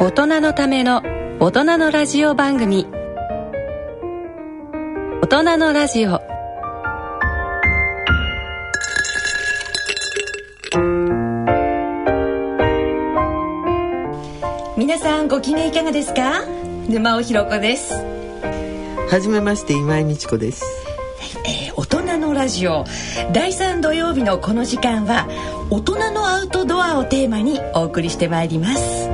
大人のための大人のラジオ番組。大人のラジオ。皆さんご機嫌いかがですか？沼尾ひろ子です。はじめまして今井美智子です。えー大人のラジオ。第3土曜日のこの時間は大人のアウトドアをテーマにお送りしてまいります。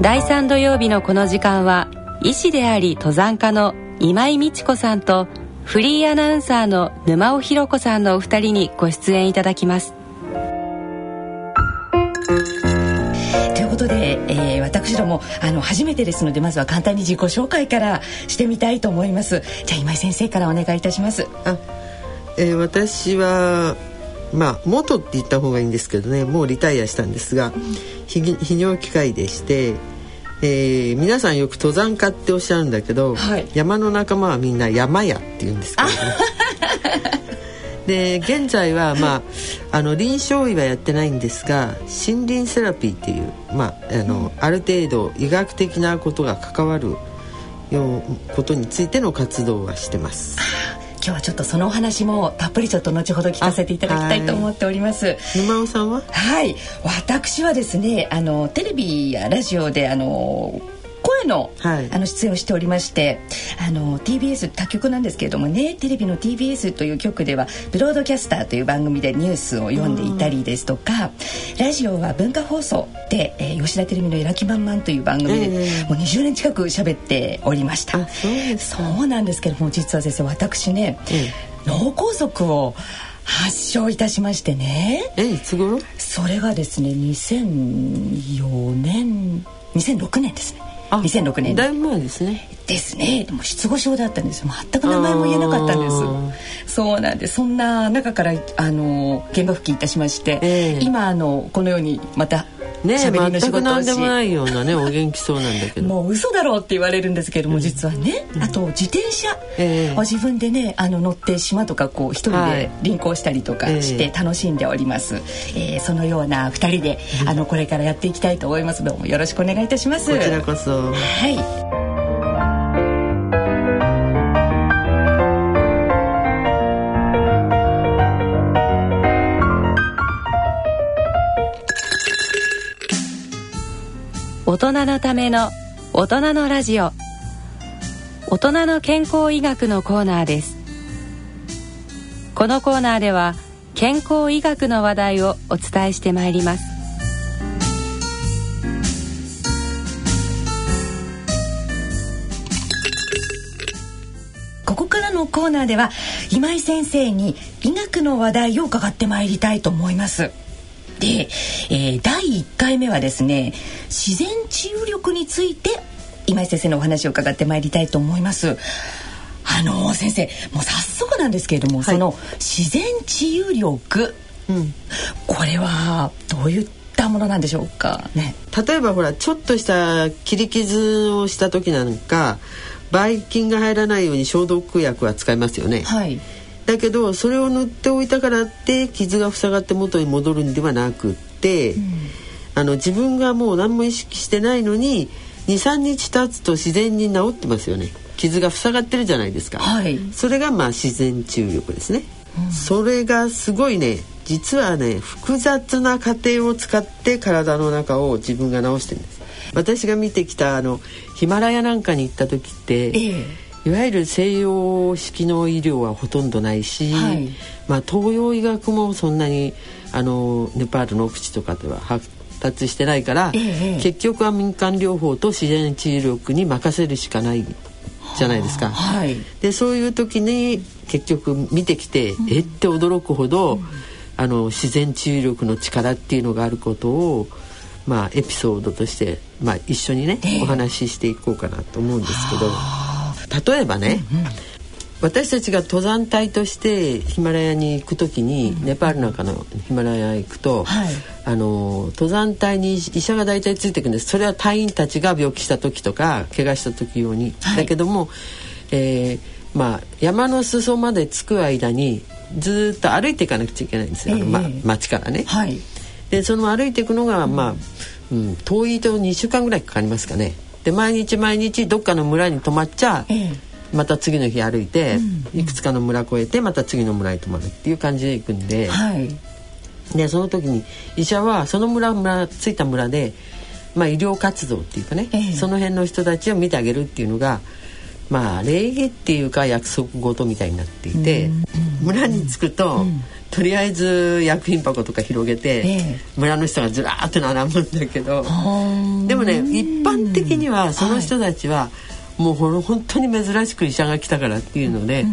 第3土曜日のこの時間は医師であり登山家の今井美智子さんとフリーアナウンサーの沼尾ひ子さんのお二人にご出演いただきます。えー私どもあの初めてですのでまずは簡単に自己紹介からしてみたいと思います。じゃあ今井先生からお願いいたします。あ、えー私はまあ元って言った方がいいんですけどねもうリタイアしたんですが泌尿機械でして、えー皆さんよく登山家っておっしゃるんだけど、はい。山の仲間はみんな山屋って言うんですけどね で現在は、まあ、あの臨床医はやってないんですが森林セラピーっていう、まあ、あのある程度医学的なことが関わるようことについての活動はしてます。今日はちょっとそのお話もたっぷりちょっと後ほど聞かせていただきたいと思っております。沼尾さんは？はい。私はですねあのテレビやラジオであの声の,、はい。あの出演をしておりましてあの TBS 他局なんですけれどもねテレビの TBS という局ではブロードキャスターという番組でニュースを読んでいたりですとかラジオは文化放送で、えー吉田テレビの「やらきまんまん」という番組で、ええもう20年近く喋っておりました。あそうなんですけども実は先生私ね、え脳梗塞を発症いたしましてね。えいつ頃？それがですね2004年2006年ですね。あ2006年だいぶ前ですねですね。でも失語症だったんですよ。全く名前も言えなかったんです。あそうなんです。そんな中からあの現場復帰いたしまして、ええ。今あのこのようにまたねえ喋りの仕全く事をし何でもないようなね お元気そうなんだけど。もう嘘だろうって言われるんですけれども、実はね、あと自転車ええ。を自分でねあの乗って島とかこう一人ではい。輪行したりとかして楽しんでおります、えーそのような二人であのこれからやっていきたいと思います。どうもよろしくお願いいたします。こちらこそ。はい大人のための大人のラジオ。大人の健康医学のコーナーです。このコーナーでは健康医学の話題をお伝えしてまいります。ここからのコーナーでは今井先生に医学の話題を伺ってまいりたいと思います。で、えー第1回目はですね自然治癒力について今井先生のお話を伺ってまいりたいと思います。あの先生もう早速なんですけれども、はいその自然治癒力うんこれはどういったものなんでしょうか？ね。例えばほらちょっとした切り傷をした時なんかばい菌が入らないように消毒薬は使いますよね、はい。だけどそれを塗っておいたからって傷が塞がって元に戻るんではなくって、あの自分がもう何も意識してないのに23日経つと自然に治ってますよね。傷が塞がってるじゃないですか、はい。それがまあ自然治癒力ですね、それがすごいね実はね複雑な過程を使って体の中を自分が治してるんです。私が見てきたあのヒマラヤなんかに行った時って、ええいわゆる西洋式の医療はほとんどないし、はい。まあ、東洋医学もそんなにあのネパールの奥地とかでは発達してないから、ええ結局は民間療法と自然治癒力に任せるしかないじゃないですか。はい。でそういう時に結局見てきて、えって驚くほど、あの自然治癒力の力っていうのがあることを、まあ、エピソードとして、まあ、一緒にね、ええ。お話ししていこうかなと思うんですけど例えばね、私たちが登山隊としてヒマラヤに行く時に、ネパールなんかのヒマラヤへ行くと、はい。あの登山隊に医者が大体ついていくんです。それは隊員たちが病気した時とか怪我した時用に、はい。だけども、えーまあ、山の裾まで着く間にずっと歩いていかなくちゃいけないんですよ、あのまええ町からね。はい。でその歩いていくのが、まあ、うん、遠いと2週間ぐらいかかりますかね。で毎日毎日どっかの村に泊まっちゃ、ええ。また次の日歩いて、いくつかの村越えてまた次の村に泊まるっていう感じで行くんで。はい。でその時に医者はその村村着いた村で、まあ、医療活動っていうかね、ええ。その辺の人たちを見てあげるっていうのがまあ礼儀っていうか約束事みたいになっていて、村に着くと、とりあえず薬品箱とか広げて、ええ。村の人がずらーっと並ぶんだけどはでもね一般的にはその人たちは、もうほん本当に珍しく医者が来たからっていうので、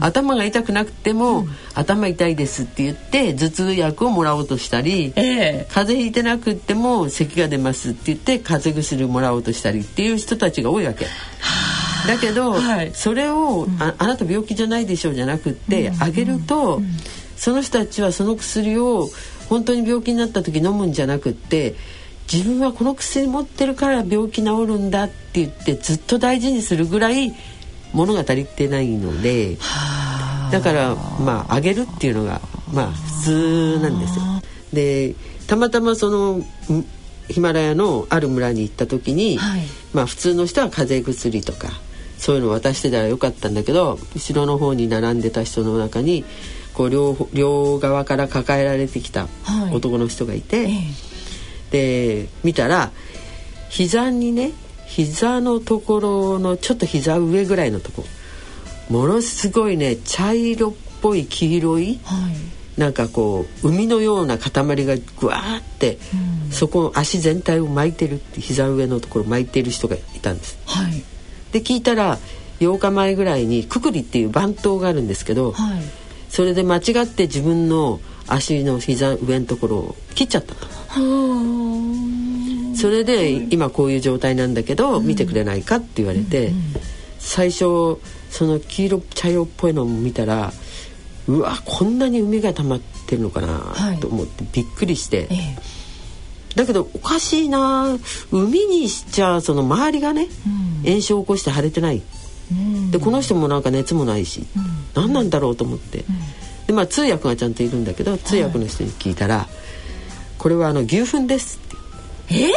頭が痛くなくても、頭痛いですって言って頭痛薬をもらおうとしたり、ええ。風邪ひいてなくっても咳が出ますって言って風邪薬をもらおうとしたりっていう人たちが多いわけ。だけど、はい。それを、ああなた病気じゃないでしょうじゃなくって、あげると、その人たちはその薬を本当に病気になった時飲むんじゃなくって自分はこの薬持ってるから病気治るんだって言ってずっと大事にするぐらい物が足りてないのでだからまああげるっていうのがまあ普通なんですよ。でたまたまそのんヒマラヤのある村に行った時に、はい。まあ普通の人は風邪薬とかそういうのを渡してたらよかったんだけど後ろの方に並んでた人の中にこう両方両側から抱えられてきたはい。男の人がいて、ええ。で見たら膝にね膝のところのちょっと膝上ぐらいのとこ。ものすごいね茶色っぽい黄色いはい。なんかこう海のような塊がぐわーって、そこ足全体を巻いてるって膝上のところ巻いてる人がいたんです。はい。で聞いたら8日前ぐらいにくくりっていう番頭があるんですけど、はいそれで間違って自分の足の膝上のところを切っちゃったと。はそれで今こういう状態なんだけど見てくれないかって言われて最初その黄色茶色っぽいのを見たらうわこんなに海が溜まってるのかはい。なと思ってびっくりして。ええ。だけどおかしいな海にしちゃその周りがね炎症を起こして腫れてないうんでこの人もなんか熱もないし何なんだろうと思って。でまあ通訳がちゃんといるんだけど通訳の人に聞いたら「これはあの牛糞です」って。え？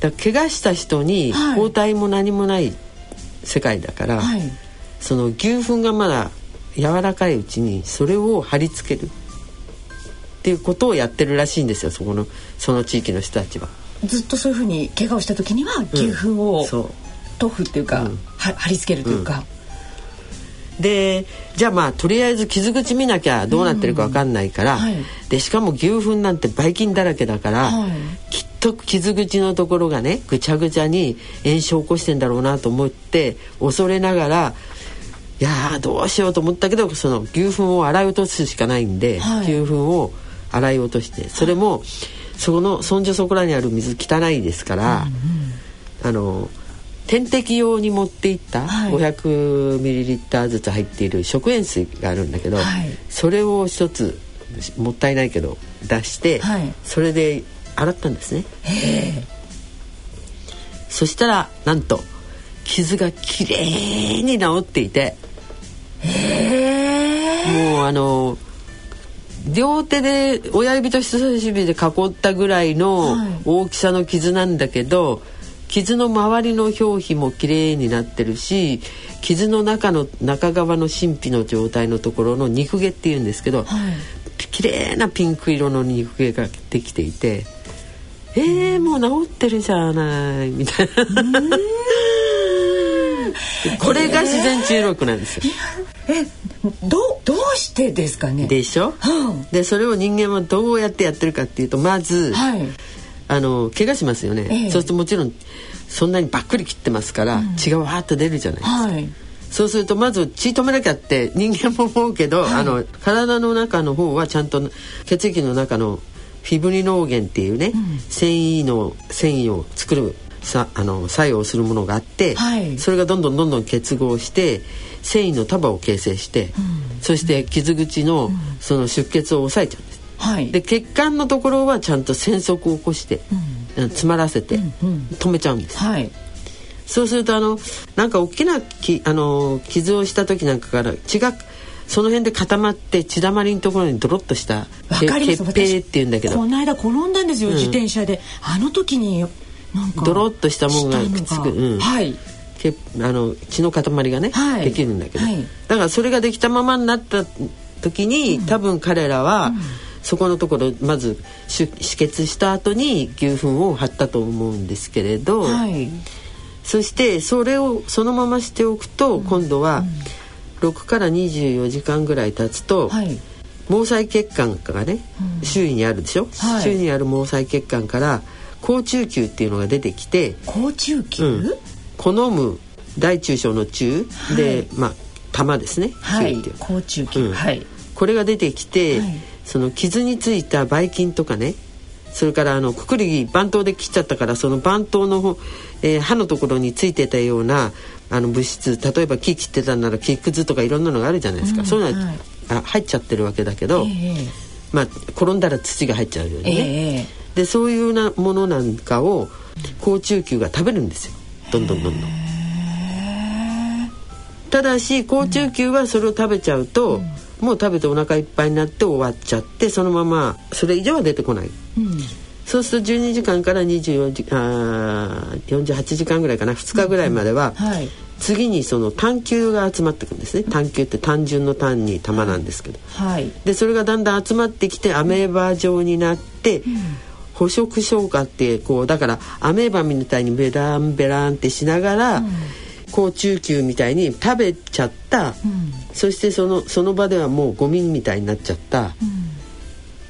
だ怪我した人にはい。包帯も何もない世界だから、はい。その牛糞がまだ柔らかいうちにそれを貼り付ける。っていうことをやってるらしいんですよそこのその地域の人たちは。ずっとそういうふうに怪我をした時には牛糞をそう塗布っていうか、うん。は貼り付けるというか、でじゃあまあとりあえず傷口見なきゃどうなってるか分かんないから、はい。でしかも牛糞なんてばい菌だらけだから、はい。きっと傷口のところがねぐちゃぐちゃに炎症を起こしてんだろうなと思って恐れながらいやーどうしようと思ったけどその牛糞を洗い落とすしかないんで、はい。牛糞を洗い落としてそれもそこのそんじょそこらにある水汚いですから、あの点滴用に持っていったはい。500ml ずつ入っている食塩水があるんだけど、はい。それを一つもったいないけど出して、はい。それで洗ったんですね。そしたらなんと傷がきれいに治っていてもうあの両手で親指と人差し指で囲ったぐらいのはい。大きさの傷なんだけど、傷の周りの表皮もきれいになってるし傷の中の中側の真皮の状態のところの肉毛っていうんですけど、はい。綺麗なピンク色の肉毛ができていてえー、もう治ってるじゃないみたいな。これが自然治癒力なんですよ。えどうどうしてですかね？でしょ、はでそれを人間はどうやってやってるかっていうとまず、はい。あの怪我しますよね、ええ。そうするともちろんそんなにばっくり切ってますから、血がわーっと出るじゃないですか、はい。そうするとまず血止めなきゃって人間も思うけど、あの体の中の方はちゃんと血液の中のフィブリノーゲンっていうね、繊維の繊維を作るさあの作用するものがあって、はい。それがどんどんどんどん結合して繊維の束を形成して、そして傷口のその出血を抑えちゃうんです。はい。で血管のところはちゃんと栓塞を起こして、うん詰まらせて止めちゃうんです。はい。そうするとあのなんか大きなきあの傷をした時なんかから血がその辺で固まって血だまりのところにドロッとした血平っていうんだけど。この間転んだんですよ、うん。自転車で。あの時になんかドロッとしたものが。くっつく、うん。はい。けあの血の塊がね、はい。できるんだけど、はい。だからそれができたままになった時に、多分彼らは、そこのところまず止止血した後に牛糞を貼ったと思うんですけれど、はい。そしてそれをそのまましておくと、今度は6から24時間ぐらい経つと、はい。毛細血管がね、周囲にあるでしょ、はい。周囲にある毛細血管から好中球っていうのが出てきて、高中級、うん。好む大中小の中、い。でまあ玉ですね、はい。球っていう。高中級、うん。はい。これが出てきて、はいその傷についたばい菌とかねそれからあのくくり番頭で切っちゃったからその番頭の方、えー歯のところについてたようなあの物質例えば木切ってたなら木くずとかいろんなのがあるじゃないですか、うんそういうのは、はい。あ入っちゃってるわけだけど、ええまあ転んだら土が入っちゃうようにね。ええ。でそういうなものなんかを高中球が食べるんですよ。どんどんどんどん。ただし高中球はそれを食べちゃうと、もう食べてお腹いっぱいになって終わっちゃってそのままそれ以上は出てこない。うん。そうすると12時間から24時あー48時間ぐらいかな2日ぐらいまでは、はい。次にその単球が集まってくるんですね。単球って単純の単に玉なんですけど。はい。でそれがだんだん集まってきてアメーバ状になって、捕食消化ってこうだからアメーバみたいにベランベランってしながら、高中球みたいに食べちゃった、そしてそのその場ではもうゴミみたいになっちゃった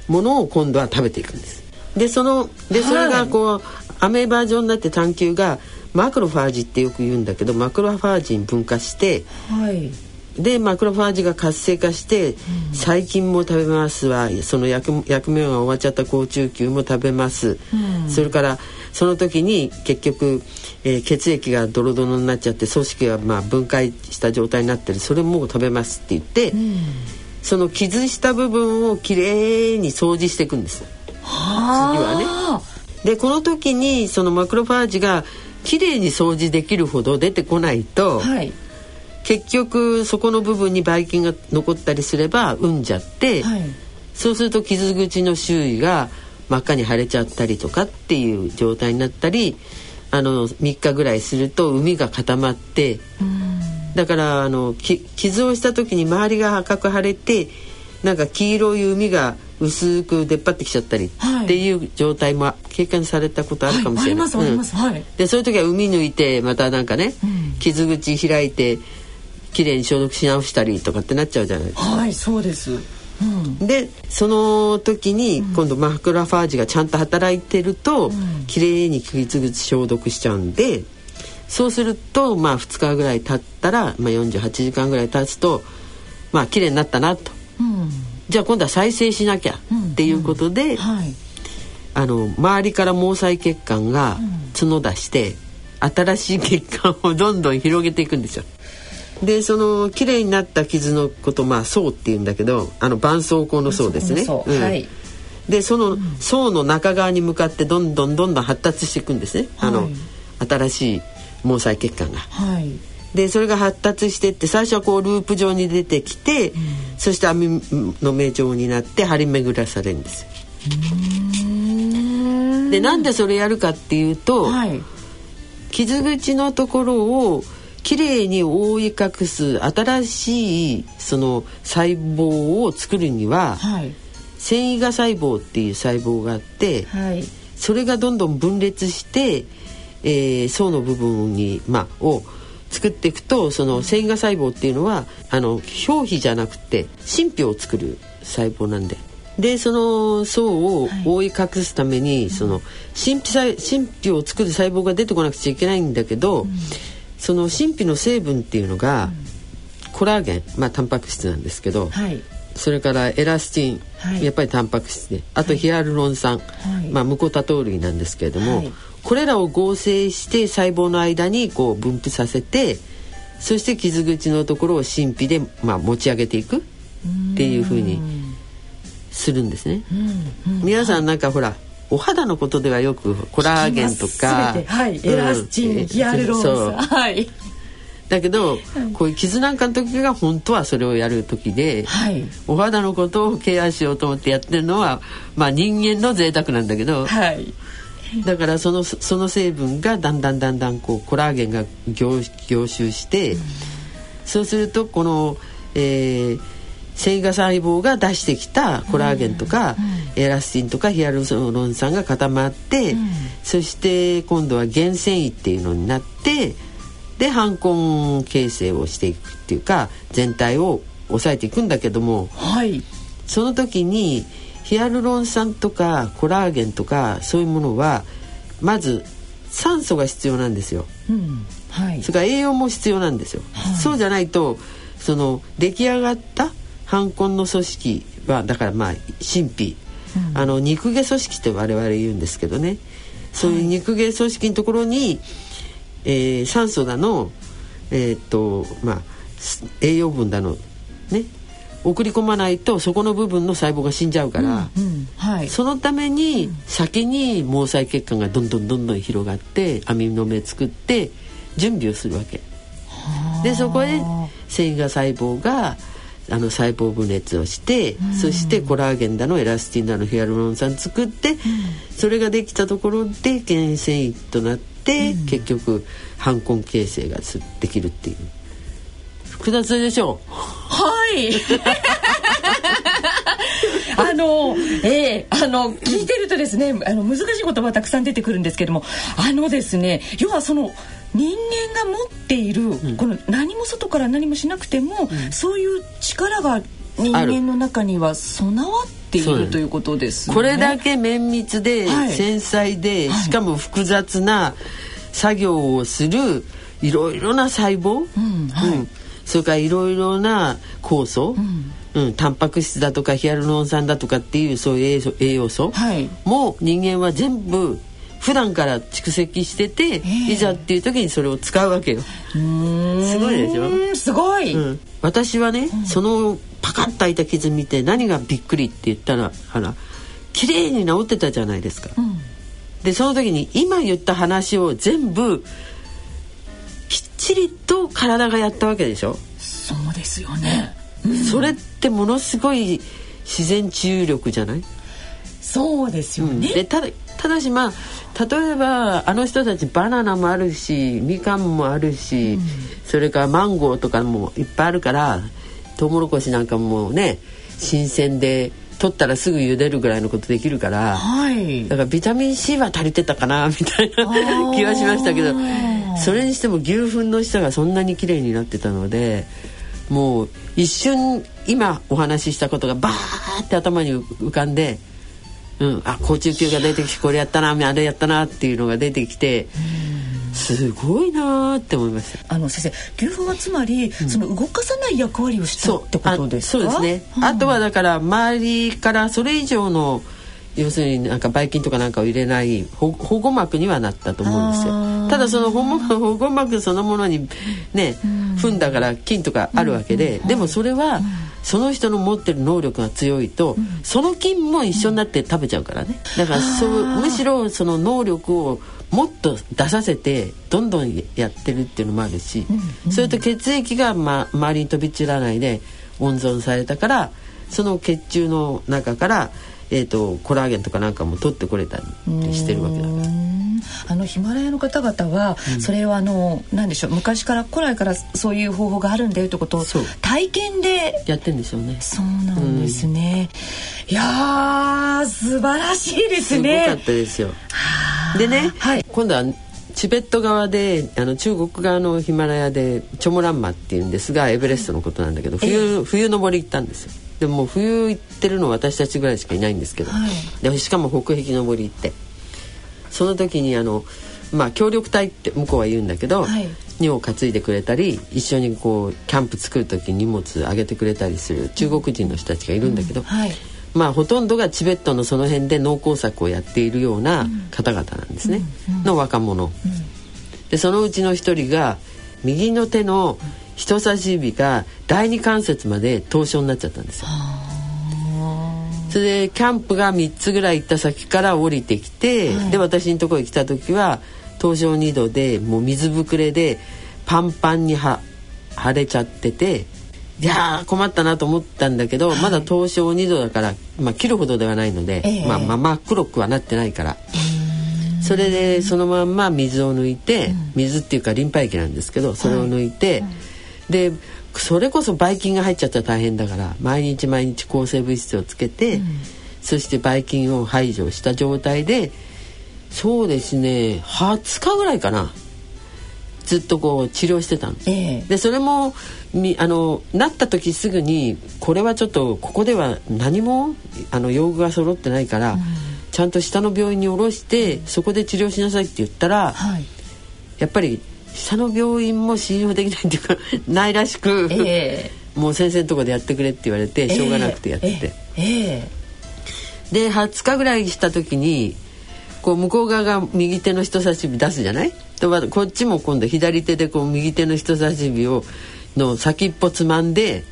ものを今度は食べていくんです。でそのでそれがこう、アメーバ状になって単球がマクロファージってよく言うんだけどマクロファージに分化してはい。でマクロファージが活性化して、細菌も食べますわ。その役役目が終わっちゃった高中球も食べます、それからその時に結局、えー血液がドロドロになっちゃって組織がまあ分解した状態になってる。それも食べますって言って、その傷した部分をきれいに掃除していくんです。次はね。でこの時にそのマクロファージがきれいに掃除できるほど出てこないと、はい。結局そこの部分にばい菌が残ったりすれば産んじゃって、はい。そうすると傷口の周囲が真っ赤に腫れちゃったりとかっていう状態になったりあの3日ぐらいすると海が固まってだからあのき傷をした時に周りが赤く腫れてなんか黄色い海が薄く出っ張ってきちゃったりはいっていう状態も経験されたことあるかもしれない。でそうい。う時は海抜いてまたなんかね、傷口開いてきれいに消毒し直したりとかってなっちゃうじゃないですか。はいそうですうん。でその時に今度マクロファージがちゃんと働いてると、きれいに傷口消毒しちゃうんでそうするとまあ2日ぐらい経ったら、まあ、48時間ぐらい経つとまあ綺麗になったなと。うん。じゃあ今度は再生しなきゃっていうことで、はい。あの周りから毛細血管が角出して、新しい血管をどんどん広げていくんですよ。でその綺麗になった傷のことまあ層っていうんだけどあの絆創膏の層ですね。そううんはいでその層の中側に向かってどんどんどんどん発達していくんですね。あの、はい新しい毛細血管が。はいでそれが発達してって最初はこうループ状に出てきて、そして網の目状になって張り巡らされるんですよ。でなんでそれやるかっていうと、はい傷口のところをきれいに覆い隠す新しいその細胞を作るにははい。繊維芽細胞っていう細胞があってはい。それがどんどん分裂して、えー層の部分に、まあ、を作っていくとその繊維芽細胞っていうのはあの表皮じゃなくて真皮を作る細胞なんで。でその層を覆い隠すために、その真皮細真皮を作る細胞が出てこなくちゃいけないんだけど、その真皮の成分っていうのが、コラーゲンまあタンパク質なんですけど、はい。それからエラスチン、はい。やっぱりタンパク質であとヒアルロン酸、はい。まあ、ムコタトー類なんですけれども、はい。これらを合成して細胞の間にこう分布させてそして傷口のところを真皮で、まあ、持ち上げていくっていうふうにするんですね。皆さんなんかほらお肌のことではよくコラーゲンとかはいエラスチン、うんヒアルロンはい。だけど、こういう傷なんかの時が本当はそれをやる時で、はい。お肌のことをケアしようと思ってやってるのは、まあ、人間の贅沢なんだけど、はい。だからそのその成分がだんだんだんだんこうコラーゲンが凝凝集して、そうするとこの、えー繊維が細胞が出してきたコラーゲンとか、エラスティンとかヒアルロン酸が固まって、そして今度は原繊維っていうのになってで反根形成をしていくっていうか全体を抑えていくんだけどもはい。その時にヒアルロン酸とかコラーゲンとかそういうものはまず酸素が必要なんですよ。うん。はい。それから栄養も必要なんですよ。そうじゃないとその出来上がった反根の組織はだからまあ神秘、あの肉毛組織って我々言うんですけどね。そういう肉毛組織のところに、えー酸素だのえーっとまあす栄養分だのね送り込まないとそこの部分の細胞が死んじゃうから、うんはい。そのために先に毛細血管がどんどんどんどん広がって網の目作って準備をするわけ。でそこで繊維が細胞があの細胞分裂をして、そしてコラーゲンだのエラスティンだのヒアルロン酸作って、それができたところで原繊維となって、結局反根形成がすできるっていう。複雑でしょ。はい。あの、ええあの、聞いてるとですね、あの、難しい言葉たくさん出てくるんですけども、あのですね、要はその、人間が持っている、この何も外から何もしなくても、そういう力が人間の中には備わっているということですね。これだけ綿密ではい。繊細で、しかも複雑な作業をするいろいろな細胞、うんはい。うん。それからいろいろな酵素、うんタンパク質だとかヒアルロン酸だとかっていうそういう栄養素栄養素はいも人間は全部普段から蓄積してて、えいざっていう時にそれを使うわけよ。すごいでしょ？うんすごい。うん、私はね、そのパカッと開いた傷見て何がびっくりって言ったらあら綺麗に治ってたじゃないですか。でその時に今言った話を全部きっちりと体がやったわけでしょ？そうですよね。それってものすごい自然治癒力じゃない、そうですようんね。でただただしまあ例えばあの人たちバナナもあるしみかんもあるし、それからマンゴーとかもいっぱいあるからトウモロコシなんかもね新鮮で取ったらすぐ茹でるぐらいのことできるから。はいだ。からビタミン C は足りてたかなみたいな気はしましたけどそれにしても牛糞の下がそんなに綺麗になってたのでもう一瞬今お話ししたことがバーって頭に浮かんで、うん、あ高中級が出てきてこれやったなあれやったなっていうのが出てきてすごいなーって思いました。あの先生牛糞はつまり、その動かさない役割をしたってことですか？あそうですね、あとはだから周りからそれ以上の要するになんかばい菌とかなんかを入れない保保護膜にはなったと思うんですよ。ただその保護保護膜そのものにね糞だから菌とかあるわけで、でもそれはその人の持ってる能力が強いと、その菌も一緒になって食べちゃうからね。だからそうむしろその能力をもっと出させてどんどんやってるっていうのもあるし、それと血液が、ま、周りに飛び散らないで温存されたからその血中の中から、えー、とコラーゲンとかなんかも取ってこれたりしてるわけだから。うん。あのヒマラヤの方々は、それをあの何でしょう昔から古来からそういう方法があるんだよということを体験でやってんでしょうね。そうなんですね、いやー素晴らしいですすごかねったですよ。でね、はい。今度はチベット側であの中国側のヒマラヤでチョモランマっていうんですがエベレストのことなんだけど冬冬登り行ったんですよ。でも冬行ってるの私たちぐらいしかいないんですけど、はい。でしかも北壁登り行って。その時にあのまあ協力隊って向こうは言うんだけど、はい。荷を担いでくれたり一緒にこうキャンプ作る時に荷物あげてくれたりする中国人の人たちがいるんだけど、はい。まあほとんどがチベットのその辺で農耕作をやっているような方々なんですね、の若者、でそのうちの一人が右の手の人差し指が第二関節まで凍傷になっちゃったんですよ。それでキャンプが3つぐらい行った先から降りてきて、で私のところに来た時は凍傷2度でもう水ぶくれでパンパンには腫れちゃってていやー困ったなと思ったんだけど、まだ凍傷2度だから、まあ、切るほどではないので、ええ。まあ、まあ真っ黒くはなってないから。それでそのまんま水を抜いて、水っていうかリンパ液なんですけどそれを抜いて、でそれこそばい菌が入っちゃったら大変だから毎日毎日抗生物質をつけて、そしてばい菌を排除した状態でそうですね20日ぐらいかな。ずっとこう治療してたの。ええ。でそれもみあのなった時すぐにこれはちょっとここでは何もあの用具が揃ってないから、ちゃんと下の病院に下ろしてそこで治療しなさいって言ったら、はい。やっぱり下の病院も信用できないっていうか ないらしく、えもう先生のとこでやってくれって言われてえしょうがなくてやってて、ええ。で20日ぐらいした時にこう向こう側が右手の人差し指出すじゃない？とまこっちも今度左手でこう右手の人差し指をの先っぽつまんで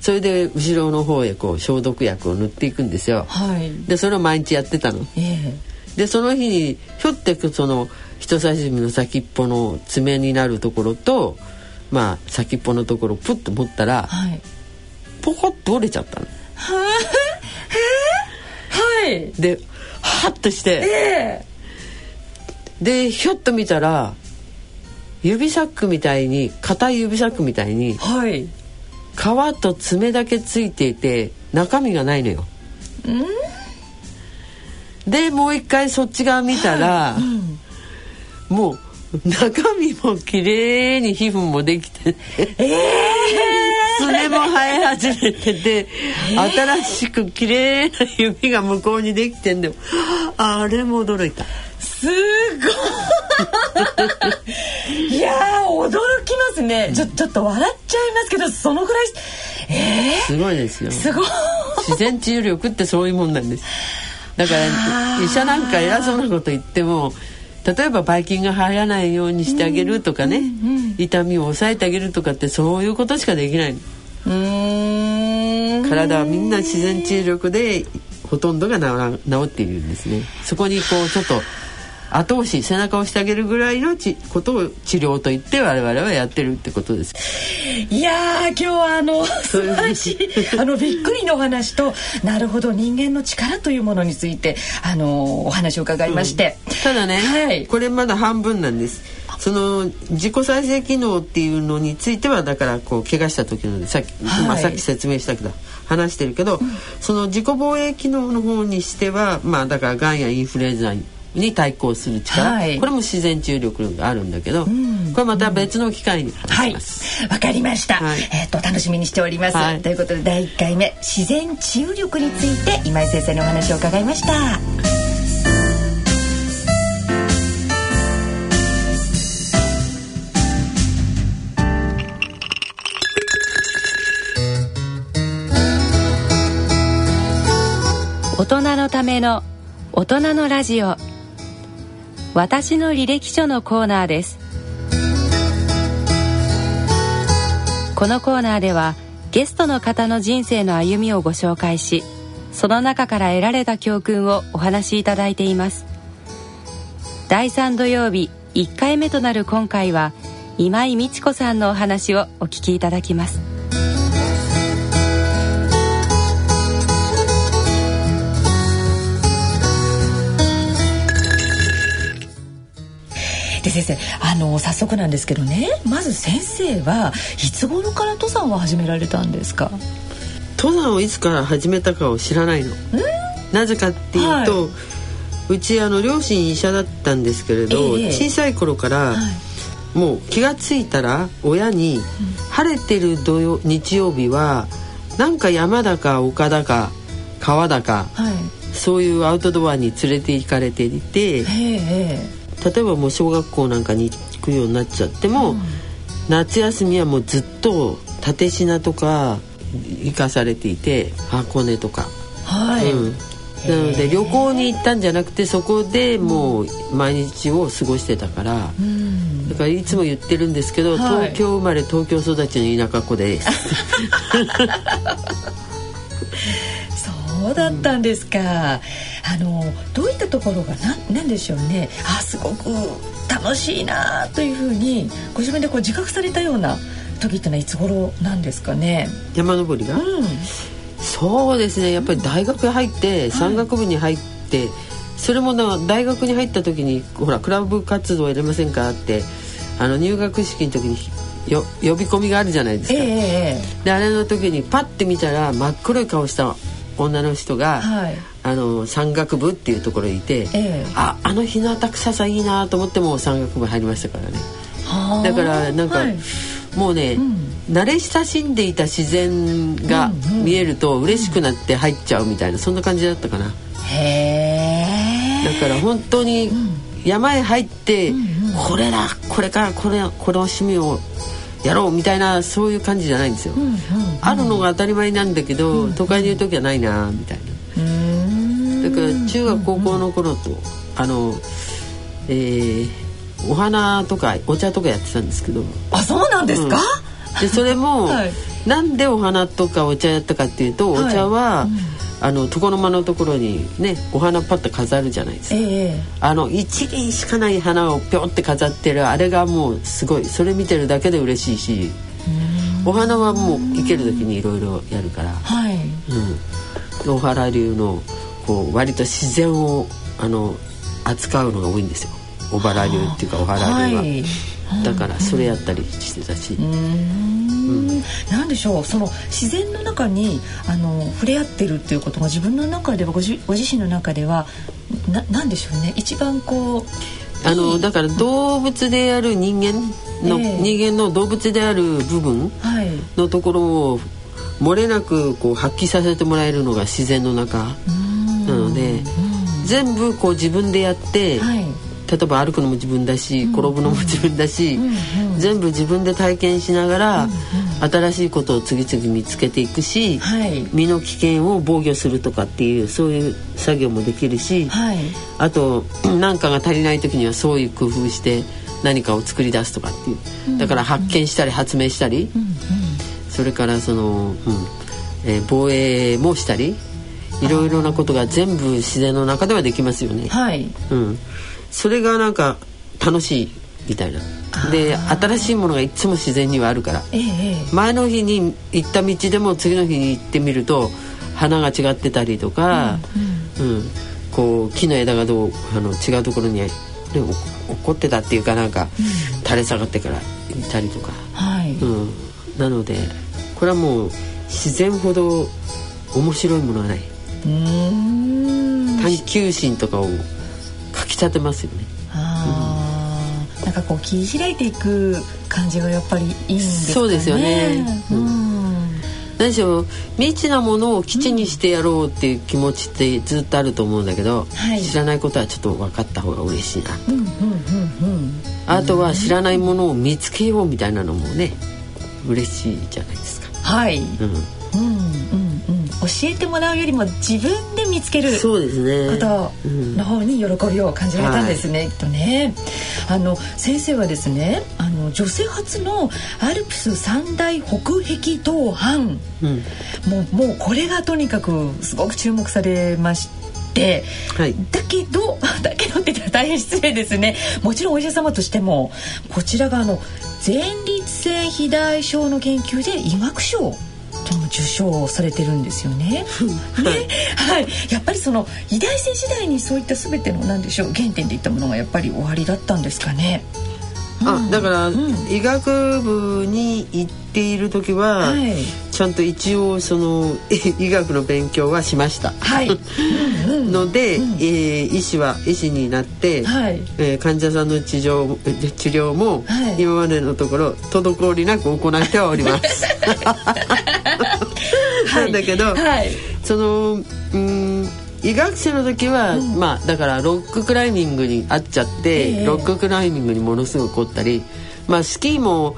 それで後ろの方へこう消毒薬を塗っていくんですよ。はい。でそれを毎日やってたの。えでその日にひょってその人差し指の先っぽの爪になるところとまあ先っぽのところをプッと持ったえらはい。ポコッと折れちゃったの。はい。でハッとして。ええ。でひょっと見たら指サックみたいに硬い指サックみたいにはい。皮と爪だけついていて中身がないのよ。でもう一回そっち側見たら、もう中身も綺麗に皮膚もできて、爪も生え始めてて、新しく綺麗な指が向こうにできてんであれも驚いた。すごい。いやー驚きますね。ちょちょっと笑っちゃいますけどそのぐらいえすごいですよ。ー、。すごい。自然治癒力ってそういうもんなんですだから医者なんか偉そうなこと言っても例えばばい菌が入らないようにしてあげるとかね、痛みを抑えてあげるとかってそういうことしかできない。体はみんな自然治癒力でほとんどが治っているんですね。そこにこうちょっと後押し背中を押してあげるぐらいのちことを治療と言って我々はやってるってことです。いやー今日はあの 素晴らしいあのびっくりのお話となるほど人間の力というものについてあのお話を伺いまして、ただね、はい。これまだ半分なんです。その自己再生機能っていうのについてはだからこう怪我した時のでさっき、はい。まあ、さっき説明したけど話してるけど、その自己防衛機能の方にしてはまあだからがんやインフルエンザに対抗する力、はい。これも自然治癒力があるんだけど、ん。これまた別の機会にはい話します。わかりました、はい。えっ、と楽しみにしております、はい。ということで第1回目自然治癒力について今井先生のお話を伺いました。大人のための大人のラジオ私の履歴書のコーナーです。このコーナーではゲストの方の人生の歩みをご紹介しその中から得られた教訓をお話しいただいています。第3土曜日1回目となる今回は今井美智子さんのお話をお聞きいただきます。で先生あの早速なんですけどねまず先生はいつ頃から登山を始められたんですか？登山をいつから始めたかを知らないの。なぜかっていうと、うちあの両親医者だったんですけれど、ええ小さい頃から、もう気がついたら親に、晴れてる土曜日曜日はなんか山だか丘だか川だかはい。そういうアウトドアに連れて行かれていてええ例えばもう小学校なんかに行くようになっちゃっても、夏休みはもうずっと立科とか行かされていて箱根とか。はい、うん、なので旅行に行ったんじゃなくてそこでもう毎日を過ごしてたから、うん。だからいつも言ってるんですけど、はい。東京生まれ東京育ちの田舎っ子です。そうだったんですか？あのどういったところがなんなんでしょうね。あすごく楽しいなというふうにご自分でこう自覚されたような時ってのはいつ頃なんですかね？山登りが、うん。そうですね。やっぱり大学入って山岳部に入って、それもな大学に入った時にほらクラブ活動やれませんかってあの入学式の時によ呼び込みがあるじゃないですか、えええ。であれの時にパッて見たら真っ黒い顔した女の人が、はい。あの山岳部っていうところにいて、ええ。ああの日向臭さいいなと思ってもう山岳部入りましたからね。はあ。だからなんか、はい。もうね、ん。慣れ親しんでいた自然が見えると嬉しくなって入っちゃうみたいなそんな感じだったかな。へえ。だから本当に山へ入って、んうん。これだこれからこれこの趣味をやろうみたいなそういう感じじゃないんですよ、うんうんあるのが当たり前なんだけど、都会にいる時はないなみたいな。だから中学高校の頃とあのえーお花とかお茶とかやってたんですけど。あそうなんですか、でそれも、はい。なんでお花とかお茶やったかっていうと、はい。お茶は、うんあの床の間のところにねお花パッと飾るじゃないですか、ええあの一輪しかない花をぴょって飾ってるあれがもうすごいそれ見てるだけで嬉しいしお花はもう生ける時にいろいろやるから、はい。うん、大原流のこう割と自然をあの扱うのが多いんですよ。小原流っていうか小原流は、はいだからそれやったりしてたし、ん。なんでしょうその自然の中にあの触れ合ってるっていうことが自分の中ではごじご自身の中ではななんでしょうね。一番こうあのだから動物である人間の、ええ。人間の動物である部分はい。のところを漏れなくこう発揮させてもらえるのが自然の中なので全部こう自分でやって、はい例えば歩くのも自分だし、転ぶのも自分だし、うんうん全部自分で体験しながら、新しいことを次々見つけていくし、はい。身の危険を防御するとかっていうそういう作業もできるし、はい。あと 何かが足りない時にはそういう工夫して何かを作り出すとかっていう。だから発見したり発明したり、うんうん。それからその、うん。えー防衛もしたりいろいろなことが全部自然の中ではできますよね。はい。うん、それがなんか楽しいみたいな。で新しいものがいつも自然にはあるから。ええええ。前の日に行った道でも次の日に行ってみると花が違ってたりとか、うんこう木の枝がどうあの違うところに、ね、お落っこってたっていうかなんか、垂れ下がってからいたりとか、はい、うん、なのでこれはもう自然ほど面白いものはない。探求心とかをかきたてますよね。なんかこう切り開いていく感じがやっぱりいいんですかね。そうですよね。ううん。ん何しろ未知なものを基地にしてやろうっていう気持ちってずっとあると思うんだけど、はい。知らないことはちょっと分かった方が嬉しいなうんうんうんうん。あとは知らないものを見つけようみたいなのもね嬉しいじゃないですか。はい、うん、教えてもらうよりも自分で見つける。ことの方に喜びを感じられたんですね、きっとね。あの先生はですねあの女性初のアルプス三大北壁登攀うん、もうもうこれがとにかくすごく注目されまして。はい。だけど だけどって言ったら大変失礼ですね。もちろんお医者様としてもこちらがあの前立腺肥大症の研究で医学賞とも受賞されてるんですよね。ね。はい、やっぱりその医大生時代にそういった全ての何でしょう原点でいったものがやっぱり終わりだったんですかね。あだから、ん。医学部に行っている時は、はい。ちゃんと一応その 医学の勉強はしました。はい、うんうん。ので、えー医師は医師になって、はい。えー患者さんの治療え治療もはい。今までのところ滞りなく行ってはおります。なんだけど、はい。そのうん医学生の時は、まあだからロッククライミングにあっちゃって、ええ。ロッククライミングにものすごく凝ったり、まあスキーも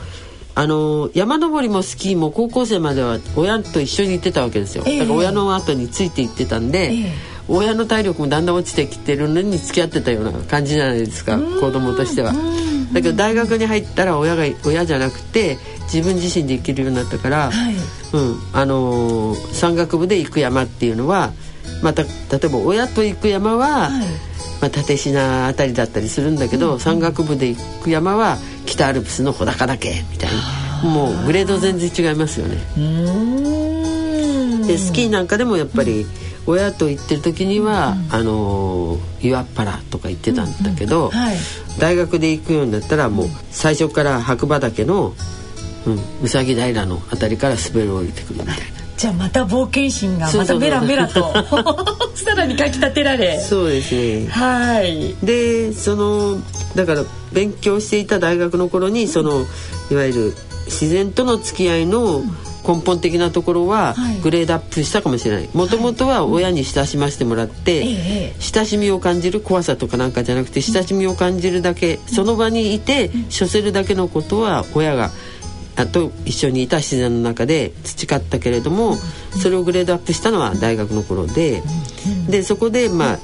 あの山登りもスキーも高校生までは親と一緒に行ってたわけですよ。ええ。だから親の後について行ってたんで。ええ。親の体力もだんだん落ちてきてるのに付き合ってたような感じじゃないですか子供としては。だけど大学に入ったら親が親じゃなくて自分自身で生きるようになったから、はいうん。あのー山岳部で行く山っていうのはまた例えば親と行く山は、はい。まあ、立科あたりだったりするんだけど、山岳部で行く山は北アルプスの穂高岳みたいな。もうグレード全然違いますよね。でスキーなんかでもやっぱり、親と行ってる時には、うん、あの岩っ原とか行ってたんだけど、うんうん。はい、大学で行くようになったらもう最初から白馬岳の、うん、うさぎ平の辺りから滑り降りてくるみたいな。じゃあまた冒険心がまたメラメラと。さらにかきたてられ。そうですね。はい。でそのだから勉強していた大学の頃にそのいわゆる自然との付き合いの根本的なところはグレードアップしたかもしれない。もともとは親に親しませてもらって、親しみを感じる怖さとかなんかじゃなくて親しみを感じるだけその場にいて処せるだけのことは親があと一緒にいた自然の中で培ったけれどもそれをグレードアップしたのは大学の頃ででそこでまあ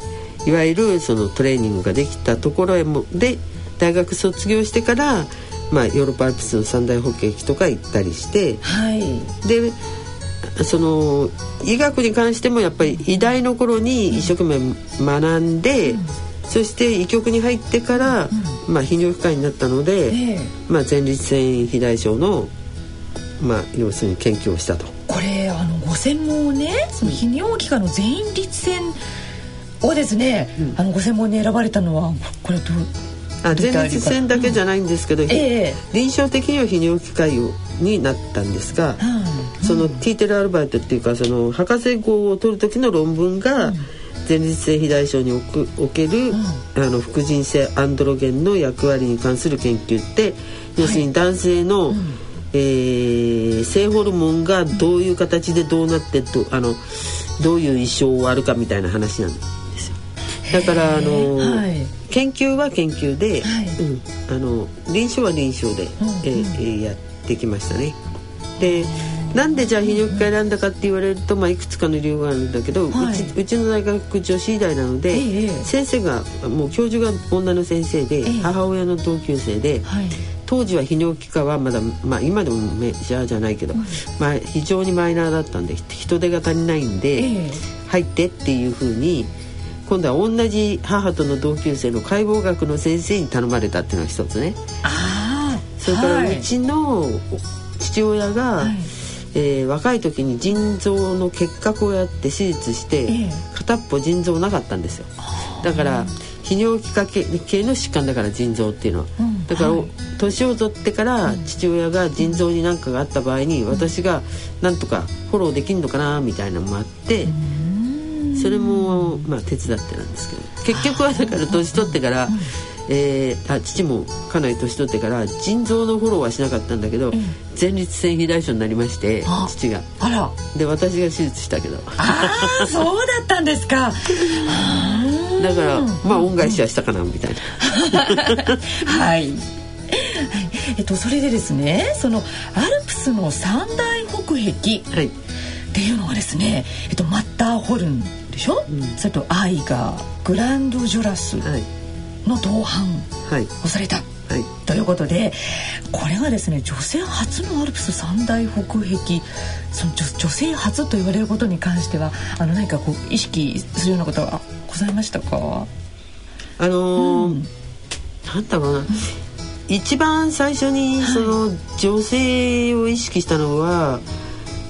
いわゆるそのトレーニングができたところへもで大学卒業してからまあ、ヨーロッパアルプスの三大保険駅とか行ったりして、はい、でその医学に関してもやっぱり医大の頃に一生懸命学んで、うん、そして医局に入ってから、うん、まあ、泌尿器科医になったので、えー、まあ、前立腺肥大症の、まあ、要するに研究をしたと。これあのご専門をねその泌尿器科の前立腺をですね、うん、あのご専門に選ばれたのはこれどうあ前立腺だけじゃないんですけど、うん。えー、臨床的には泌尿器科医になったんですが、うん、そのティーテル・アルバイトっていうかその博士号を取る時の論文が、前立腺肥大症における、あの副腎性アンドロゲンの役割に関する研究って要するに男性の、はい、えー、性ホルモンがどういう形でどうなってどあのどういう一生を終わるかみたいな話なんですよ。だからあの、はい、研究は研究で、はい、うん、あの臨床は臨床で、うん、えー、やってきましたね。でなんでじゃあ泌尿器科選んだかって言われると、まあ、いくつかの理由があるんだけど、はい、うちうちの大学女子医大なので、ええ、先生がもう教授が女の先生で、え、母親の同級生で、はい、当時は泌尿器科はまだ、まあ、今でもメジャーじゃないけど、うん、まあ、非常にマイナーだったんで人手が足りないんで、入ってっていうふうに。今度は同じ母との同級生の解剖学の先生に頼まれたっていうのが一つね。あそれからうちの父親が、はい、えー、若い時に腎臓の結核をやって手術して、えー、片っぽ腎臓なかったんですよ。だから泌尿器科系の疾患だから腎臓っていうのは、うん、だから、はい、年を取ってから父親が腎臓に何かがあった場合に、私がなんとかフォローできんのかなみたいなのもあって。うん。それもまあ手伝ってなんですけど。結局はだから年取ってから、えー、あ父もかなり年取ってから腎臓のフォローはしなかったんだけど、前立腺肥大症になりまして父が。あら。で私が手術したけど。ああそうだったんですか。だからまあ恩返しはしたかなみたいな。はい。えっとそれでですねそのアルプスの三大北壁、はい、っていうのがですね、えっと、マッターホルンでしょ、うん、それとアイガーグランドジョラスの同伴をされた、はい、ということでこれがですね女性初のアルプス三大北壁。その女女性初と言われることに関してはあの何かこう意識するようなことはございましたか？あのーうん、なんだろうな、うん、一番最初にその女性を意識したのは、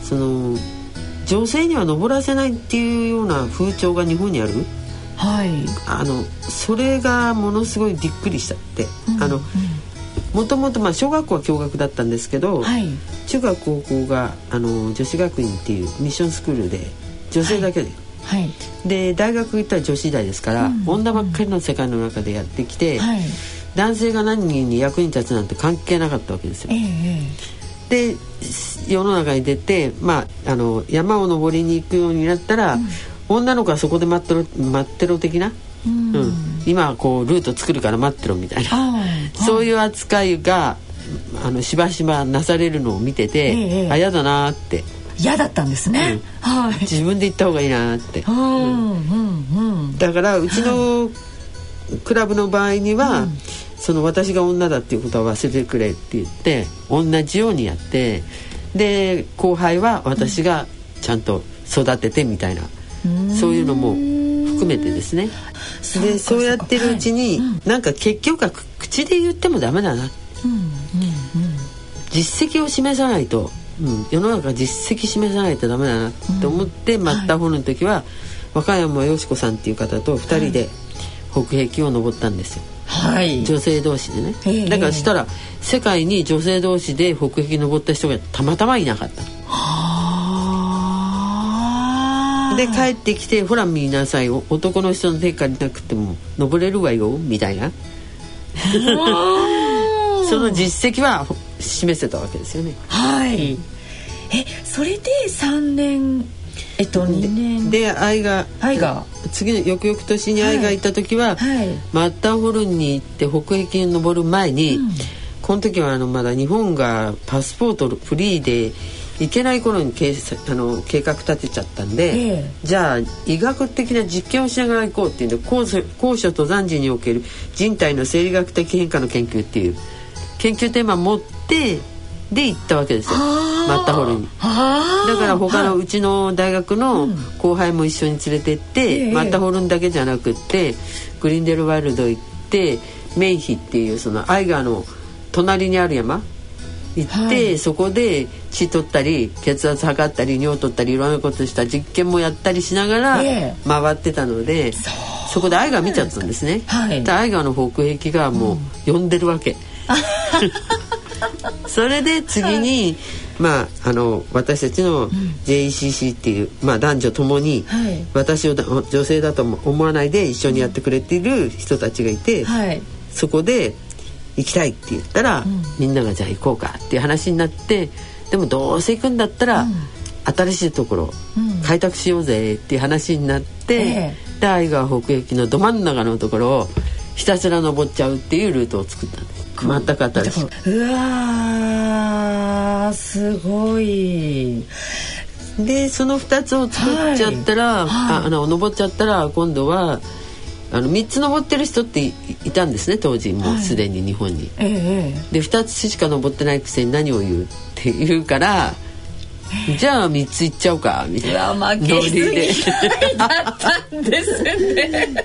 その女性には登らせないっていうような風潮が日本にある、はい、あのそれがものすごいびっくりしたって、うん、あの、もともとまあ小学校は共学だったんですけど、はい、中学高校があの女子学院っていうミッションスクールで女性だけで、はい、で大学行ったら女子大ですから、うん、女ばっかりの世界の中でやってきて、はい、男性が何人に役に立つなんて関係なかったわけですよ。えーで世の中に出て、まあ、あの山を登りに行くようになったら、うん、女の子はそこで待ってろ待ってろ的な、うん、うん、今はこうルート作るから待ってろみたいな、そういう扱いがあのしばしばなされるのを見てて、ええ、あ嫌だなって。嫌だったんですね、うん、はい、自分で行った方がいいなって、だからうちのクラブの場合には、その私が女だっていうことは忘れてくれって言って同じようにやってで後輩は私がちゃんと育ててみたいなそういうのも含めてですね。でそうやってるうちに、はい、なんか結局は口で言ってもダメだな、うん。うん。うん、実績を示さないと、うん、世の中実績示さないとダメだなと思って、うん、マッターホルンの時は、はい、和歌山よし子さんっていう方と2人で北壁を登ったんですよ。はい、女性同士でね、だからしたら世界に女性同士で北壁登った人がたまたまいなかったで帰ってきて「ほら見なさい男の人の手借りなくても登れるわよ」みたいな。その実績は示せたわけですよね。はい。えそれで3年えっと2年。で愛が愛が。次の翌々年に愛が行った時は、はい。はい、マッターホルンに行って北壁に登る前に、うん、この時はあのまだ日本がパスポートフリーで行けない頃に計あの計画立てちゃったんで、ええ、じゃあ医学的な実験をしながら行こうっていうんで高所高所登山時における人体の生理学的変化の研究っていう研究テーマを持ってで行ったわけですよ。マッタホルに。だから他のうちの大学の後輩も一緒に連れてって、マッタホルンだけじゃなくってグリンデルワイルド行ってメイヒっていうそのアイガーの隣にある山行って、はい、そこで血取ったり血圧測ったり尿取ったりいろんなことした実験もやったりしながら回ってたので、そこでアイガー見ちゃったんですね。はい、でアイガーの北壁がもう呼んでるわけ。それで次に、まあ、あの私たちの JECC っていう、まあ、男女ともに、私を女性だと思わないで一緒にやってくれている人たちがいて、そこで行きたいって言ったら、みんながじゃあ行こうかっていう話になってでもどうせ行くんだったら、新しいところ、開拓しようぜっていう話になって、で愛川北駅のど真ん中のところをひたすら登っちゃうっていうルートを作ったんです。全く新し。いうわすごい。でその2つを作っちゃったら、はい。はい、あの登っちゃったら今度はあの3つ登ってる人っていたんですね当時もうすでに日本に。はい、で2つしか登ってないくせに何を言うって言うからじゃあ3ついっちゃおうかみたいな。ノリでね。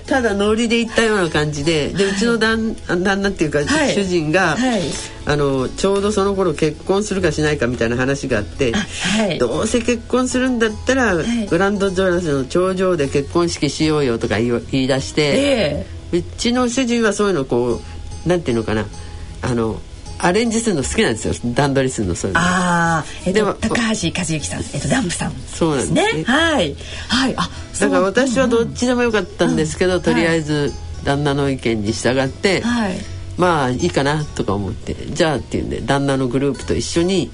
ただノリで行ったような感じででうちの旦旦那っていうか、はい、主人が、はい、あのちょうどその頃結婚するかしないかみたいな話があって、はい、どうせ結婚するんだったら、グランドジョラスの頂上で結婚式しようよとか言い言い出して、えー、うちの主人はそういうのこうなんていうのかな。あのアレンジするの好きなんですよ。段取りするのそういうの。ああ、えっと、高橋和之さん、えっと、ダンプさん、そうなんですね。はい。はい。あだから私はどっちでもよかったんですけど、うん、とりあえず旦那の意見に従って、はい、まあいいかなとか思ってじゃあっていうんで旦那のグループと一緒に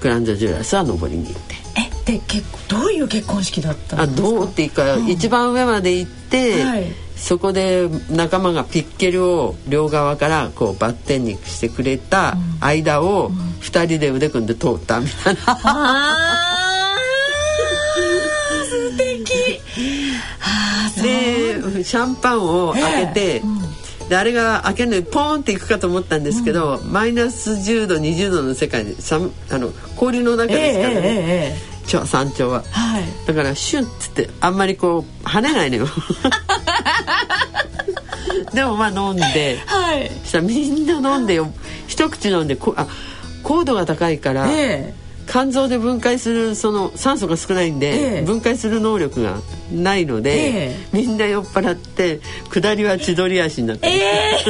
グランドジュラスは登りに行ってえで結どういう結婚式だったんですかあどう？っていうか、うん、一番上まで行って、はい。そこで仲間がピッケルを両側からこうバッテンにしてくれた間を2人で腕組んで通ったみたいな。あ素敵。でシャンパンを開けて、えー、であれが開けるのにポーンっていくかと思ったんですけど、うん、マイナス10度20度の世界であの氷の中ですからね。えーえー山頂は、はい、だからシュンっつってあんまりこう跳ねないのよ。でもまあ飲んで、はい、したらみんな飲んでよ。一口飲んでこあ高度が高いから、えー、肝臓で分解するその酸素が少ないんで、えー、分解する能力がないので、えー、みんな酔っ払って下りは千鳥足になって、えー、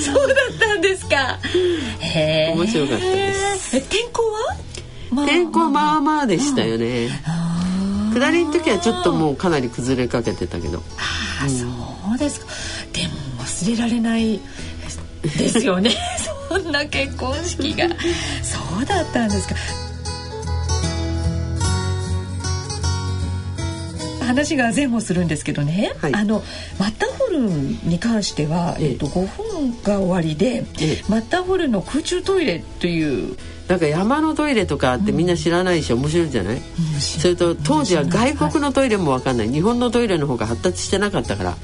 そうだったんですか。へ面白かったです。天候は？まあ、天候まあまあでしたよね。下りの時はちょっともうかなり崩れかけてたけど。ああ、そうですか。でも忘れられないですよね。そんな結婚式が。そうだったんですか。話が前後するんですけどね、はい、あのマッターホルンに関しては、ええ。っと、5分が終わりで、ええ、マッターホルンの空中トイレという。なんか山のトイレとかってみんな知らないし面白いじゃない、うん、それと当時は外国のトイレも分かんない、はい、日本のトイレの方が発達してなかったから。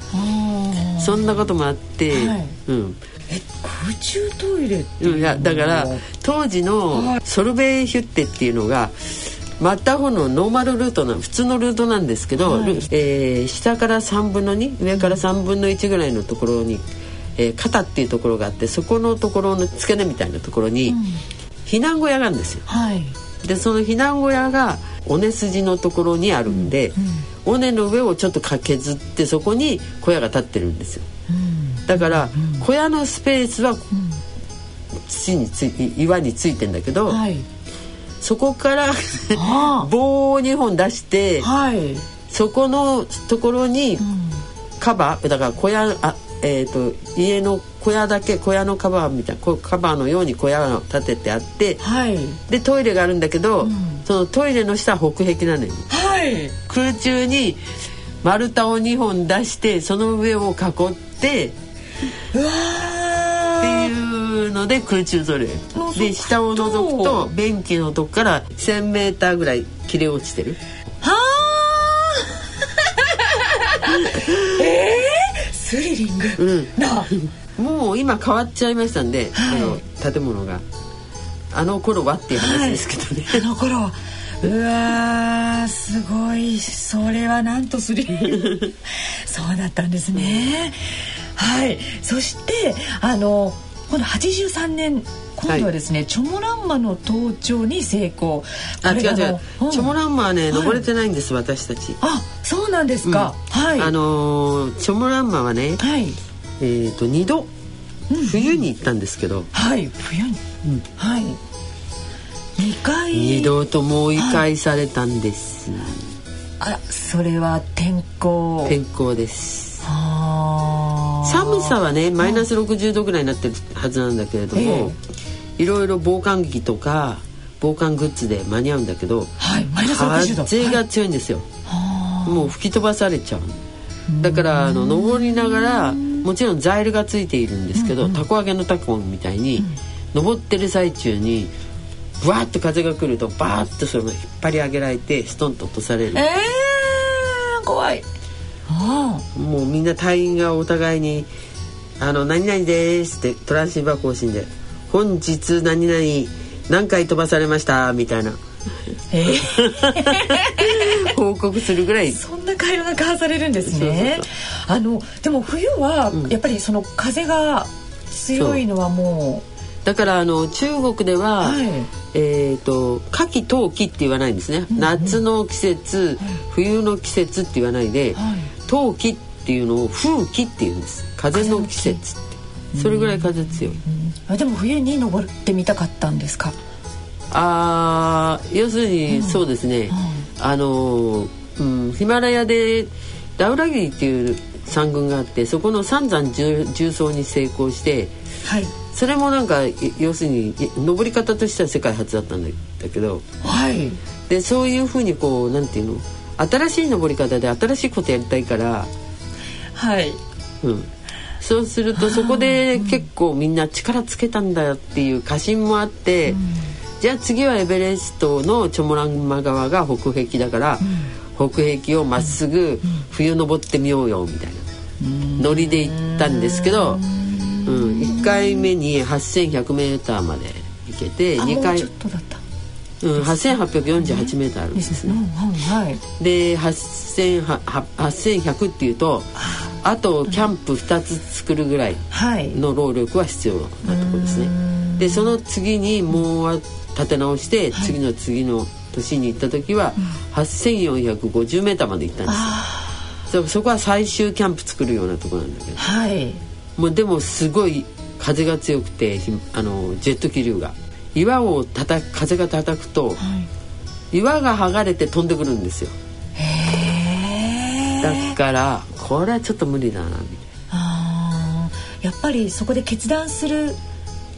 そんなこともあって、はい、うんえ空中トイレっていやだから当時のソルベイヒュッテっていうのがマッターホのノーマルルートの普通のルートなんですけど、はい、えー、下から3分の2上から3分の1ぐらいのところにえー肩っていうところがあってそこのところの付け根みたいなところに避難小屋があるんですよ。はい。でその避難小屋が尾根筋のところにあるんで、尾根の上をちょっとか削ってそこに小屋が建ってるんですよ。だから、小屋のスペースは土につい岩についてんだけど、はい。そこからあ。棒を2本出して、はい。そこのところにカバーだから小屋あ、えー、と家の小屋だけ小屋のカバーみたいなカバーのように小屋が建ててあってはい。でトイレがあるんだけど、ん。そのトイレの下は北壁なのよ。はい。空中に丸太を2本出してその上を囲ってってーいうので空中トイレで下を覗くと便器のとこから 1,000m ぐらい切れ落ちてる。はあ。えー、スリリング、うん。なもう今変わっちゃいましたんで、はい。あの建物が。あの頃はっていう話ですけどね、あの頃うわーすごい。それはなんとスリリングそうだったんですねはい。そしてあの今度83年今度はですね、チョモランマの登頂に成功。あ違う違う、これがあのチョモランマはねはい。登れてないんです、私たち、あそうなんですか、はい。あのーチョモランマはねはい。えー、と2度冬に行ったんですけど、はい冬に、はい。二回。2度とも追い返されたんです、あらそれは天候。天候です。はあ寒さはねマイナス60度ぐらいになってるはずなんだけれども、いろいろ防寒着とか防寒グッズで間に合うんだけどはいマイナス60度。風が強いんですよ、もう吹き飛ばされちゃう。だからあの登りながらもちろんザイルがついているんですけど、たこ揚げのタコみたいに、登ってる最中にブワーッと風が来るとバーッとその引っ張り上げられてストンと落とされる。えー、怖い。あもうみんな隊員がお互いに「あの何々です」ってトランシーバー更新で「本日何々何回飛ばされました」みたいな。えー、報告するぐらい。そんな会話が交わされるんですね。あのでも冬はやっぱりその風が強いのはもだからあの中国では、はい。えっ、と夏季冬季って言わないんですね、夏の季節、冬の季節って言わないで、はい冬季っていうのを風季って言うんです。風の季節って。それぐらい風強い、う、あでも冬に登ってみたかったんですか？あー要するにそうですね、あのー、うん、ヒマラヤでダウラギリっていう山群があってそこの三山重重走に成功してはい。それもなんかい要するにい登り方としては世界初だったんだけど。はい。でそういうふうにこうなんていうの？新しい登り方で新しいことやりたいから、はい。うん、そうするとそこで結構みんな力つけたんだよっていう過信もあって、じゃあ次はエベレストのチョモランマ川が北壁だから、北壁をまっすぐ冬登ってみようよみたいな。ノリで行ったんですけど、うん、1回目に 8100m まで行けて2回うちょっとだったうん、8848m ある。んでですすね、ね。はいで8000はは8100っていうとあとキャンプ2つ作るぐらいはい。の労力は必要なところですね。でその次にもう立て直して、次の次の年に行った時は 8450m まで行ったんですよ。そそこは最終キャンプ作るようなところなんだけど。はい。もうでもすごい風が強くてひあのジェット気流が岩をたた風が叩くと、岩が剥がれて飛んでくるんですよ。だからこれはちょっと無理だなみたいあー。やっぱりそこで決断する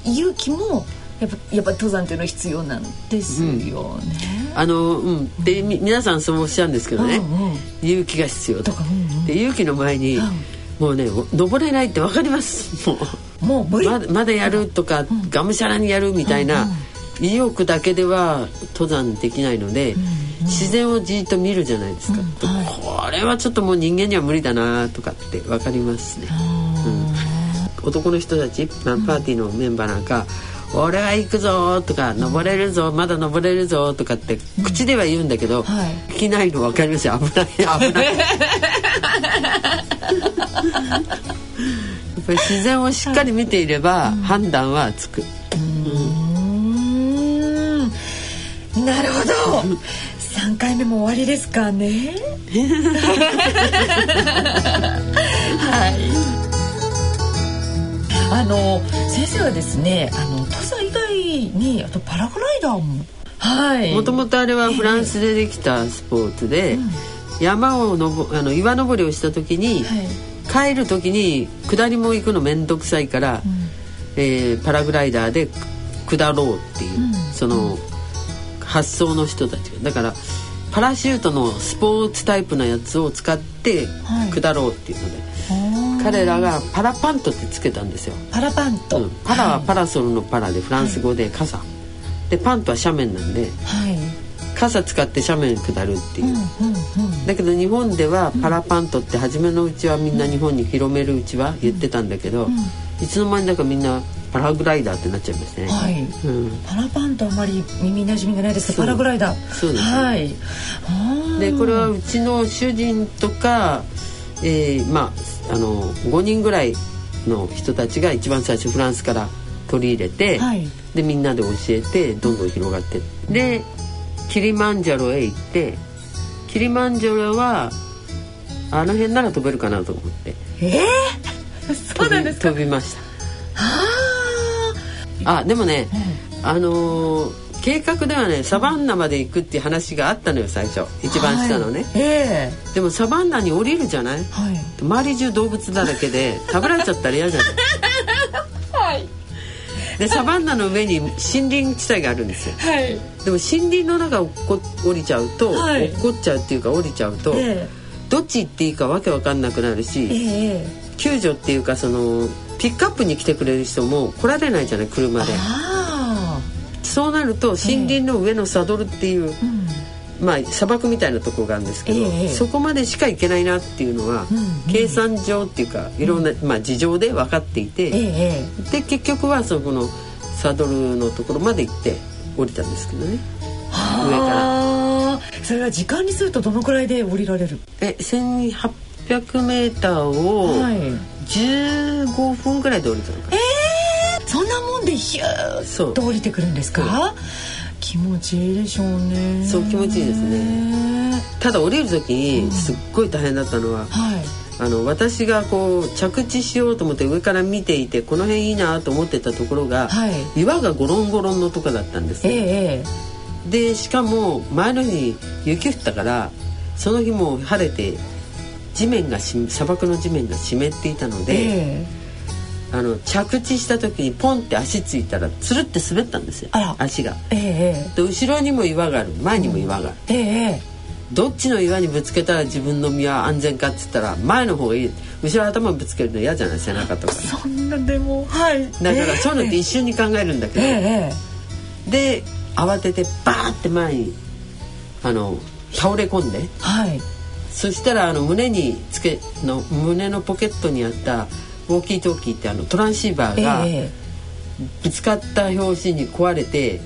勇気もやっぱやっぱ登山っていうのは必要なんですよね。なあのうん。でみ皆さんそうおっしゃるんですけどね、うんうん。勇気が必要だとかうんうん。で勇気の前に、もうね登れないって分かります。もうもう無理。まだまだやるとか、がむしゃらにやるみたいな、意欲だけでは登山できないので、自然をじっと見るじゃないですか、とこれはちょっともう人間には無理だなとかって分かりますね、うん。男の人たち、まあ、パーティーのメンバーなんか「俺は行くぞ」とか「登れるぞまだ登れるぞ」とかって口では言うんだけど、はい。できないの分かりますよ。危ない危ない ぱり自然をしっかり見ていれば判断はつく。うん。なるほど。3回目も終わりですかね。はい。あの先生はですねあの登山以外にあとパラグライダーも。はい。もともとあれはフランスでできたスポーツで、えーうん、山をのぼあの岩登りをした時に、はい、帰る時に下りも行くの面倒くさいから、うん、えー、パラグライダーで下ろうっていう、うん、その発想の人たちだからパラシュートのスポーツタイプのやつを使って下ろうっていうので、はい、彼らがパラパントってつけたんですよ。パラパント、うん、パラはパラソルのパラでフランス語で傘、はい、でパントは斜面なんで、はい、傘使って斜面下るっていう,、だけど日本ではパラパントって初めのうちはみんな日本に広めるうちは言ってたんだけど、いつの間にだかみんなパラグライダーってなっちゃいますね。はい。うん、パラパンとあまり耳馴染みがないです。パラグライダー。そうです、ね、はい。でこれはうちの主人とか、えー、まああの5人ぐらいの人たちが一番最初フランスから取り入れて、はい、でみんなで教えてどんどん広がって。でキリマンジャロへ行ってキリマンジャロはあの辺なら飛べるかなと思って。えー、そうなんです飛びました。あ。でもね、あのー計画ではねサバンナまで行くっていう話があったのよ最初。一番下のね、はい。えー、でもサバンナに降りるじゃない、はい、周り中動物だらけで食べられちゃったら嫌じゃない？はいでサバンナの上に森林地帯があるんですよ、はい、でも森林の中を降りちゃうと、はい、落っこっちゃうっていうか降りちゃうと、えー、どっち行っていいかわけわかんなくなるし、えー、救助っていうかそのピックアップに来てくれる人も来られないじゃない車で。そうなると森林の上のサドルっていう、まあ、砂漠みたいなとこがあるんですけど、えー、そこまでしか行けないなっていうのは、うんうん、計算上っていうかいろんな、まあ、事情で分かっていて、えー、で結局はそこのサドルのところまで行って降りたんですけどね。上から。それは時間にするとどのくらいで降りられる？え1800メーターを15分ぐらいで降りたのかな、えーそんなもんでヒューッと降りてくるんですか？気持ちいいでしょうね。そう気持ちいいですね。ただ降りる時にすっごい大変だったのは、うん、はい。あの私がこう着地しようと思って上から見ていてこの辺いいなと思ってたところが、はい、岩がゴロンゴロンのとこだったんです、ええ、でしかも前の日に雪降ったからその日も晴れて地面が砂漠の地面が湿っていたので、えあの着地した時にポンって足ついたらつるって滑ったんですよ。足が、えー、で後ろにも岩がある。前にも岩がある、うん、えー、どっちの岩にぶつけたら自分の身は安全かっつったら前の方がいい。後ろ頭ぶつけるの嫌じゃない？背中とかそんなでもはい。だからそういうのって一瞬に考えるんだけど、えー、で慌ててバーって前にあの倒れ込んで、はい、そしたらあの胸につけの胸のポケットにあったウォーキートーキーってあのトランシーバーがぶつかった拍子に壊れて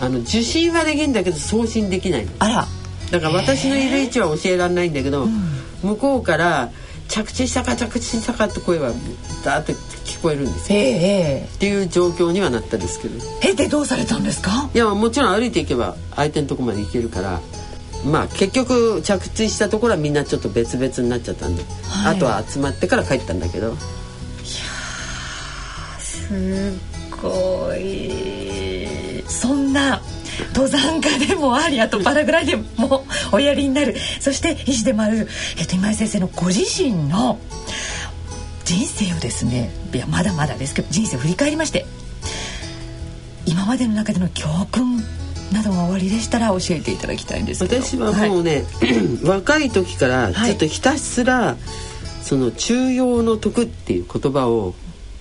あの受信はできるんだけど送信できないの。あら。だから私のいる位置は教えられないんだけど、向こうから着地したか着地したかって声はダーッと聞こえるんですよ、えー、っていう状況にはなったんですけど。えでどうされたんですか？いやもちろん歩いていけば相手のとこまで行けるからまあ結局着地したところはみんなちょっと別々になっちゃったんで、はい、あとは集まってから帰ったんだけどすごい。そんな登山家でもありあとパラグライでもおやりになる。そして医師でもある、えっと、今井先生のご自身の人生をですねいやまだまだですけど人生を振り返りまして今までの中での教訓などがおありでしたら教えていただきたいんです私はもうね、はい、若い時からちょっとひたすら、はい、その中庸の徳っていう言葉を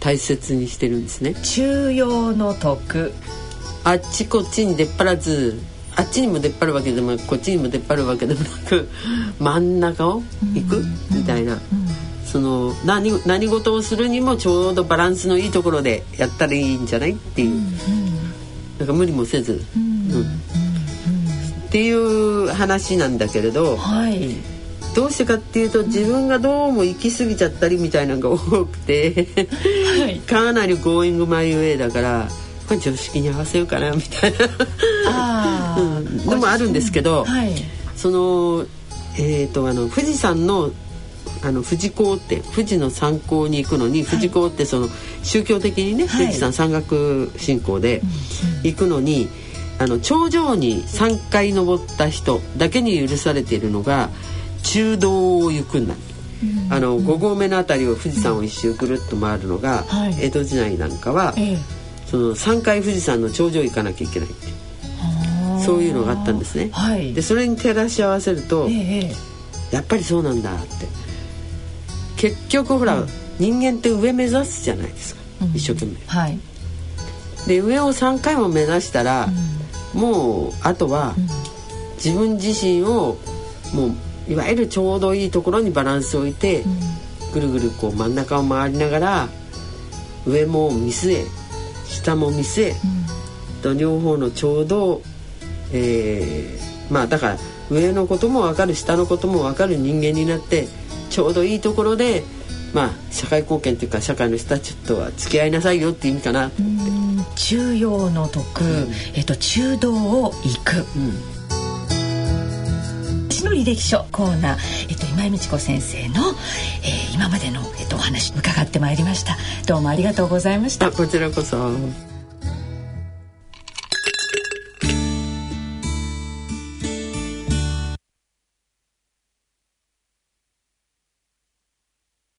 大切にしてるんですね。中庸の徳。あっちこっちに出っ張らずあっちにも出っ張るわけでもこっちにも出っ張るわけでもなく 真ん中を行く？みたいな、その何何事をするにもちょうどバランスのいいところでやったらいいんじゃない？っていう、なんか無理もせず、うんっていう話なんだけれど、はい、どうしてかっていうと自分がどうも行き過ぎちゃったりみたいなのが多くて、はい、かなりゴーイングマイウェイだからまあ、常識に合わせようかなみたいな。あ、うん、でもあるんですけど、はい、そのえーと、あの富士山のあの富士講って富士の山高に行くのに、富士講ってその宗教的にね、富士山山岳信仰で行くのに、あの頂上に3回登った人だけに許されているのが中道を行くんだ。あの5合目の辺りを富士山を一周ぐるっと回るのが、江戸時代なんかは、その3回富士山の頂上行かなきゃいけないってそういうのがあったんですね。はい、でそれに照らし合わせると、えやっぱりそうなんだって。結局ほら、うん、人間って上目指すじゃないですか、うん、一生懸命。はい、で上を3回も目指したら、うん、もうあとは自分自身をもういわゆるちょうどいいところにバランスを置いて、ぐるぐるこう真ん中を回りながら上も見据え下も見据え、と両方のちょうどえー、まあだから上のことも分かる下のことも分かる人間になってちょうどいいところでまあ社会貢献というか社会の人たちとは付き合いなさいよっていう意味かな中庸の徳、うん、えっと中道を行く、うんの履歴書コーナー、えっと、今井美智子先生の、えー、今までの、えっと、お話伺ってまいりました。どうもありがとうございました。こちらこそ。